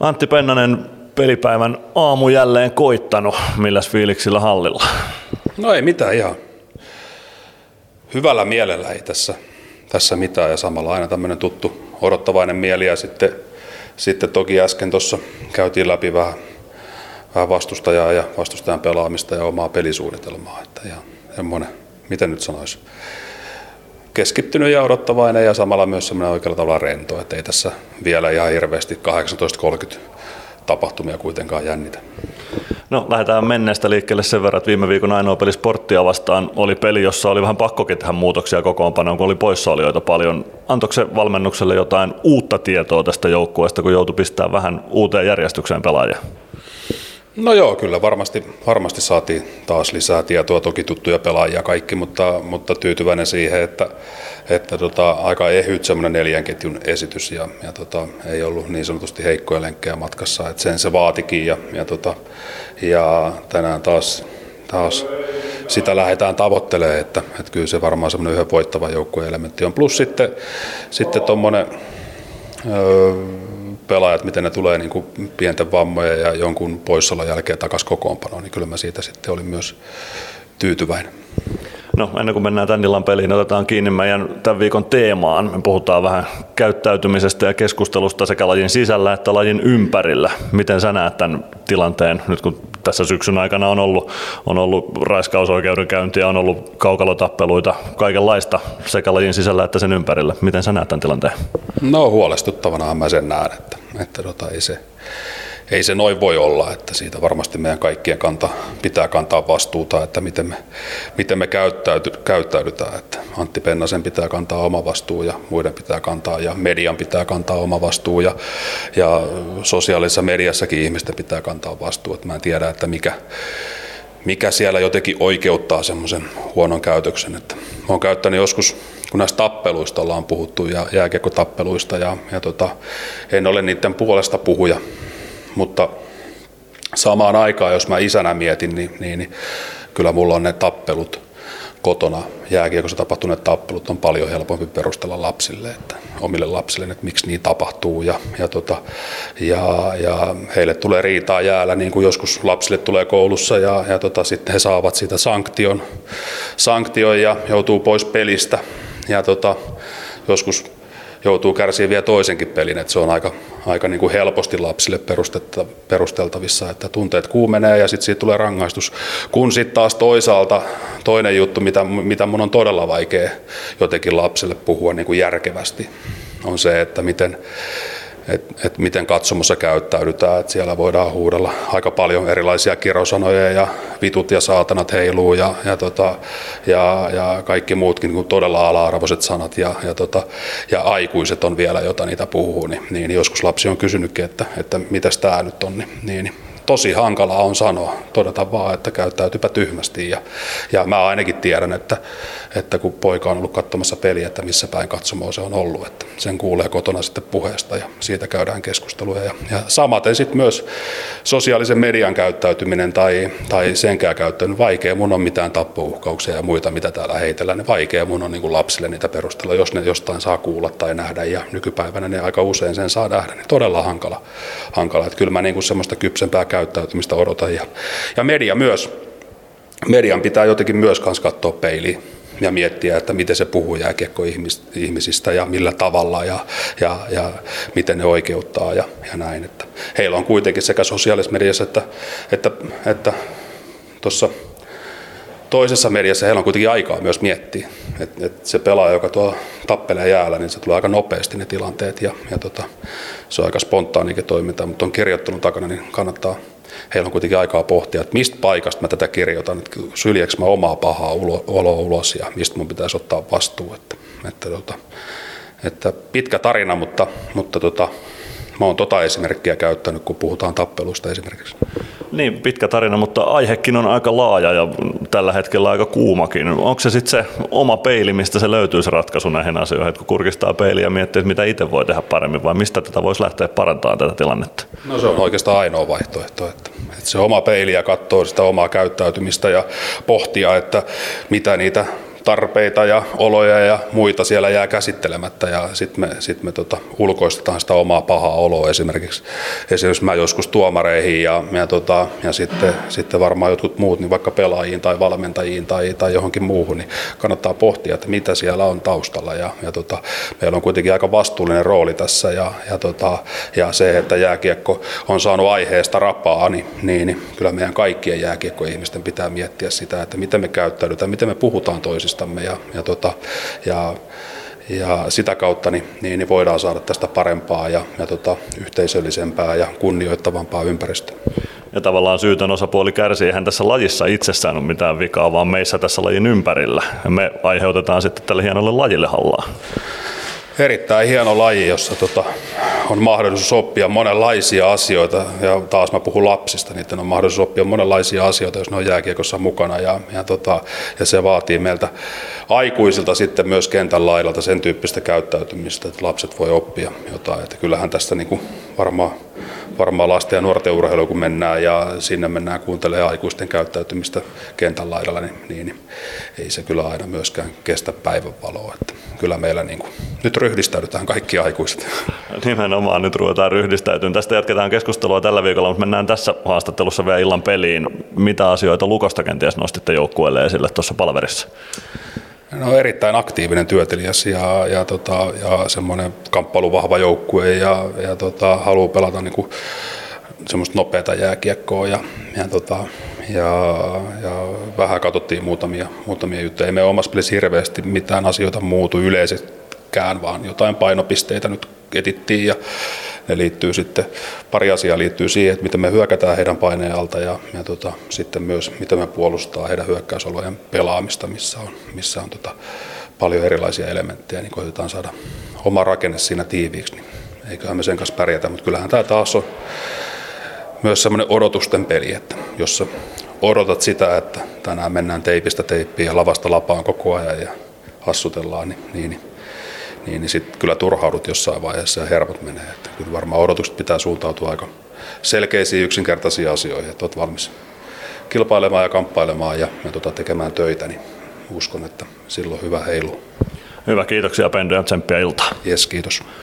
Antti Pennanen, pelipäivän aamu jälleen koittanut. Milläs fiiliksillä hallilla? No ei mitään ihan. Hyvällä mielellä ei tässä, tässä mitään ja samalla aina tämmöinen tuttu odottavainen mieli ja sitten, sitten toki äsken tuossa käytiin läpi vähän, vähän vastustajaa ja vastustajan pelaamista ja omaa pelisuunnitelmaa. Että ihan semmoinen, miten nyt sanoisi, keskittynyt ja odottavainen ja samalla myös semmoinen oikealla tavalla rento, että ei tässä vielä ihan hirveästi 18.30 tapahtumia kuitenkaan jännitä. No lähdetään menneestä liikkeelle sen verran, että viime viikon ainoa peli sporttia vastaan oli peli, jossa oli vähän pakkokin tehdä muutoksia kokoonpanoon, kun oli poissaolijoita paljon. Antoiko se valmennukselle jotain uutta tietoa tästä joukkueesta, kun joutui pistämään vähän uuteen järjestykseen pelaajia? No joo, kyllä varmasti, varmasti saatiin taas lisää tietoa, toki tuttuja pelaajia kaikki, mutta, mutta tyytyväinen siihen, että, että tota, aika ehyt semmoinen neljän ketjun esitys ja, ja tota, ei ollut niin sanotusti heikkoja lenkkejä matkassa, että sen se vaatikin ja, ja, tota, ja tänään taas, taas sitä lähdetään tavoittelemaan, että, että kyllä se varmaan semmoinen yhden voittava joukkueen elementti on. Plus sitten, sitten tuommoinen öö, pelaajat, miten ne tulee niin kuin pienten vammojen ja jonkun poissaolon jälkeen takaisin kokoonpanoon, niin kyllä mä siitä sitten olin myös tyytyväinen. No ennen kuin mennään tämän illan peliin, otetaan kiinni meidän tämän viikon teemaan. Me puhutaan vähän käyttäytymisestä ja keskustelusta sekä lajin sisällä että lajin ympärillä. Miten sä näet tämän tilanteen nyt kun tässä syksyn aikana on ollut, on ollut raiskausoikeudenkäyntiä, on ollut kaukalotappeluita, kaikenlaista sekä lajin sisällä että sen ympärillä. Miten sä näet tämän tilanteen? No huolestuttavana mä sen näen, että, että tota, ei se, ei se noin voi olla, että siitä varmasti meidän kaikkien kanta, pitää kantaa vastuuta, että miten me, miten me käyttäyty, käyttäydytään. Että Antti Pennasen pitää kantaa oma vastuu ja muiden pitää kantaa ja median pitää kantaa oma vastuu ja, ja sosiaalisessa mediassakin ihmisten pitää kantaa vastuu. Että mä en tiedä, että mikä, mikä siellä jotenkin oikeuttaa semmoisen huonon käytöksen. Että mä oon käyttänyt joskus kun näistä tappeluista ollaan puhuttu ja jääkiekkotappeluista ja, ja tota, en ole niiden puolesta puhuja, mutta samaan aikaan, jos mä isänä mietin, niin, niin, niin kyllä mulla on ne tappelut kotona, jääkiekossa tapahtuneet tappelut on paljon helpompi perustella lapsille, että omille lapsille, että miksi niin tapahtuu. Ja, ja, tota, ja, ja heille tulee riitaa jäällä, niin kuin joskus lapsille tulee koulussa. Ja, ja tota, sitten he saavat siitä sanktion, sanktion ja joutuu pois pelistä. Ja tota, joskus joutuu kärsimään vielä toisenkin pelin, että se on aika, aika niin kuin helposti lapsille perusteltavissa, että tunteet kuumenee ja sitten siitä tulee rangaistus. Kun sitten taas toisaalta toinen juttu, mitä, mitä mun on todella vaikea jotenkin lapselle puhua niin kuin järkevästi, on se, että miten, että et miten katsomossa käyttäydytään. Et siellä voidaan huudella aika paljon erilaisia kirosanoja ja vitut ja saatanat heiluu ja, ja, tota, ja, ja kaikki muutkin niin todella ala-arvoiset sanat ja, ja, tota, ja aikuiset on vielä, jota niitä puhuu. Niin, niin joskus lapsi on kysynytkin, että, että mitäs tämä nyt on. Niin, niin tosi hankalaa on sanoa, todeta vaan, että käyttäytypä tyhmästi. Ja, ja mä ainakin tiedän, että, että kun poika on ollut katsomassa peliä, että missä päin katsomoa se on ollut, että sen kuulee kotona sitten puheesta ja siitä käydään keskusteluja. Ja, ja samaten sitten myös sosiaalisen median käyttäytyminen tai, tai senkään käyttöön, vaikea mun on mitään tappouhkauksia ja muita, mitä täällä heitellään, niin vaikea mun on niin kuin lapsille niitä perustella, jos ne jostain saa kuulla tai nähdä ja nykypäivänä ne aika usein sen saa nähdä, niin todella hankala. hankala. Että kyllä mä niin kuin semmoista kypsempää käyttäytymistä odotan ja, ja media myös. Median pitää jotenkin myös katsoa peiliin ja miettiä, että miten se puhuu jääkiekko ihmisistä ja millä tavalla ja, ja, ja miten ne oikeuttaa ja, ja näin. Että heillä on kuitenkin sekä sosiaalisessa mediassa että, että, että toisessa mediassa heillä on kuitenkin aikaa myös miettiä. että et se pelaaja, joka tuo tappelee jäällä, niin se tulee aika nopeasti ne tilanteet ja, ja tota, se on aika spontaanikin toiminta, mutta on kirjoittanut takana, niin kannattaa heillä on kuitenkin aikaa pohtia, että mistä paikasta mä tätä kirjoitan, että syljekö mä omaa pahaa ulo, oloa ulos ja mistä mun pitäisi ottaa vastuu. Että, että, tota, että pitkä tarina, mutta, mutta tota, mä oon tota esimerkkiä käyttänyt, kun puhutaan tappelusta esimerkiksi. Niin, pitkä tarina, mutta aihekin on aika laaja ja tällä hetkellä aika kuumakin. Onko se sitten se oma peili, mistä se löytyisi ratkaisu näihin asioihin, kun kurkistaa peiliä ja miettii, että mitä itse voi tehdä paremmin, vai mistä tätä voisi lähteä parantamaan tätä tilannetta? No se on oikeastaan ainoa vaihtoehto, että, että se oma peili ja katsoo sitä omaa käyttäytymistä ja pohtia, että mitä niitä tarpeita ja oloja ja muita siellä jää käsittelemättä ja sitten me, sit me tota, ulkoistetaan sitä omaa pahaa oloa esimerkiksi. Esimerkiksi mä joskus tuomareihin ja, ja, tota, ja sitten, sitten varmaan jotkut muut, niin vaikka pelaajiin tai valmentajiin tai, tai johonkin muuhun, niin kannattaa pohtia, että mitä siellä on taustalla ja, ja tota, meillä on kuitenkin aika vastuullinen rooli tässä ja, ja, tota, ja se, että jääkiekko on saanut aiheesta rapaa, niin, niin, niin kyllä meidän kaikkien jääkiekkoihmisten pitää miettiä sitä, että miten me käyttäydytään, miten me puhutaan toisistamme ja, ja, tota, ja ja sitä kautta niin, niin, niin voidaan saada tästä parempaa ja, ja tota, yhteisöllisempää ja kunnioittavampaa ympäristöä. Ja tavallaan syytön osapuoli kärsii, eihän tässä lajissa itsessään ole mitään vikaa, vaan meissä tässä lajin ympärillä. Me aiheutetaan sitten tälle hienolle lajille hallaa erittäin hieno laji, jossa tota, on mahdollisuus oppia monenlaisia asioita. Ja taas mä puhun lapsista, niiden on mahdollisuus oppia monenlaisia asioita, jos ne on jääkiekossa mukana. Ja, ja, tota, ja se vaatii meiltä aikuisilta sitten myös kentän laidalta sen tyyppistä käyttäytymistä, että lapset voi oppia jotain. Että kyllähän tästä niin kuin varmaan varmaan lasten ja nuorten urheilu, kun mennään ja sinne mennään kuuntelemaan aikuisten käyttäytymistä kentän laidalla, niin, niin, niin ei se kyllä aina myöskään kestä päivänvaloa. Että kyllä meillä niin kuin, nyt ryhdistäydytään kaikki aikuiset. Nimenomaan nyt ruvetaan ryhdistäytymään. Tästä jatketaan keskustelua tällä viikolla, mutta mennään tässä haastattelussa vielä illan peliin. Mitä asioita Lukosta kenties nostitte joukkueelle esille tuossa palverissa? No erittäin aktiivinen työtelijäs ja, ja, tota, ja semmoinen kamppailuvahva joukkue ja, ja tota, haluaa pelata niin kuin semmoista nopeata jääkiekkoa ja, ja, tota, ja, ja vähän katsottiin muutamia, muutamia juttuja. Ei me omassa pelissä hirveästi mitään asioita muutu yleisestikään, vaan jotain painopisteitä nyt etittiin ja ne liittyy sitten, pari asiaa liittyy siihen, että miten me hyökätään heidän paineen alta ja, ja tota, sitten myös miten me puolustaa heidän hyökkäysolojen pelaamista, missä on, missä on tota, paljon erilaisia elementtejä, niin koitetaan saada oma rakenne siinä tiiviiksi, niin eiköhän me sen kanssa pärjätä, mutta kyllähän tämä taas on myös semmoinen odotusten peli, että jos odotat sitä, että tänään mennään teipistä teippiin ja lavasta lapaan koko ajan ja hassutellaan, niin, niin, niin niin, niin sitten kyllä turhaudut jossain vaiheessa ja hermot menee. Että kyllä varmaan odotukset pitää suuntautua aika selkeisiin yksinkertaisiin asioihin, että olet valmis kilpailemaan ja kamppailemaan ja, ja tota, tekemään töitä, niin uskon, että silloin hyvä heilu. Hyvä, kiitoksia Pendy ja tsemppiä iltaa. Yes, kiitos.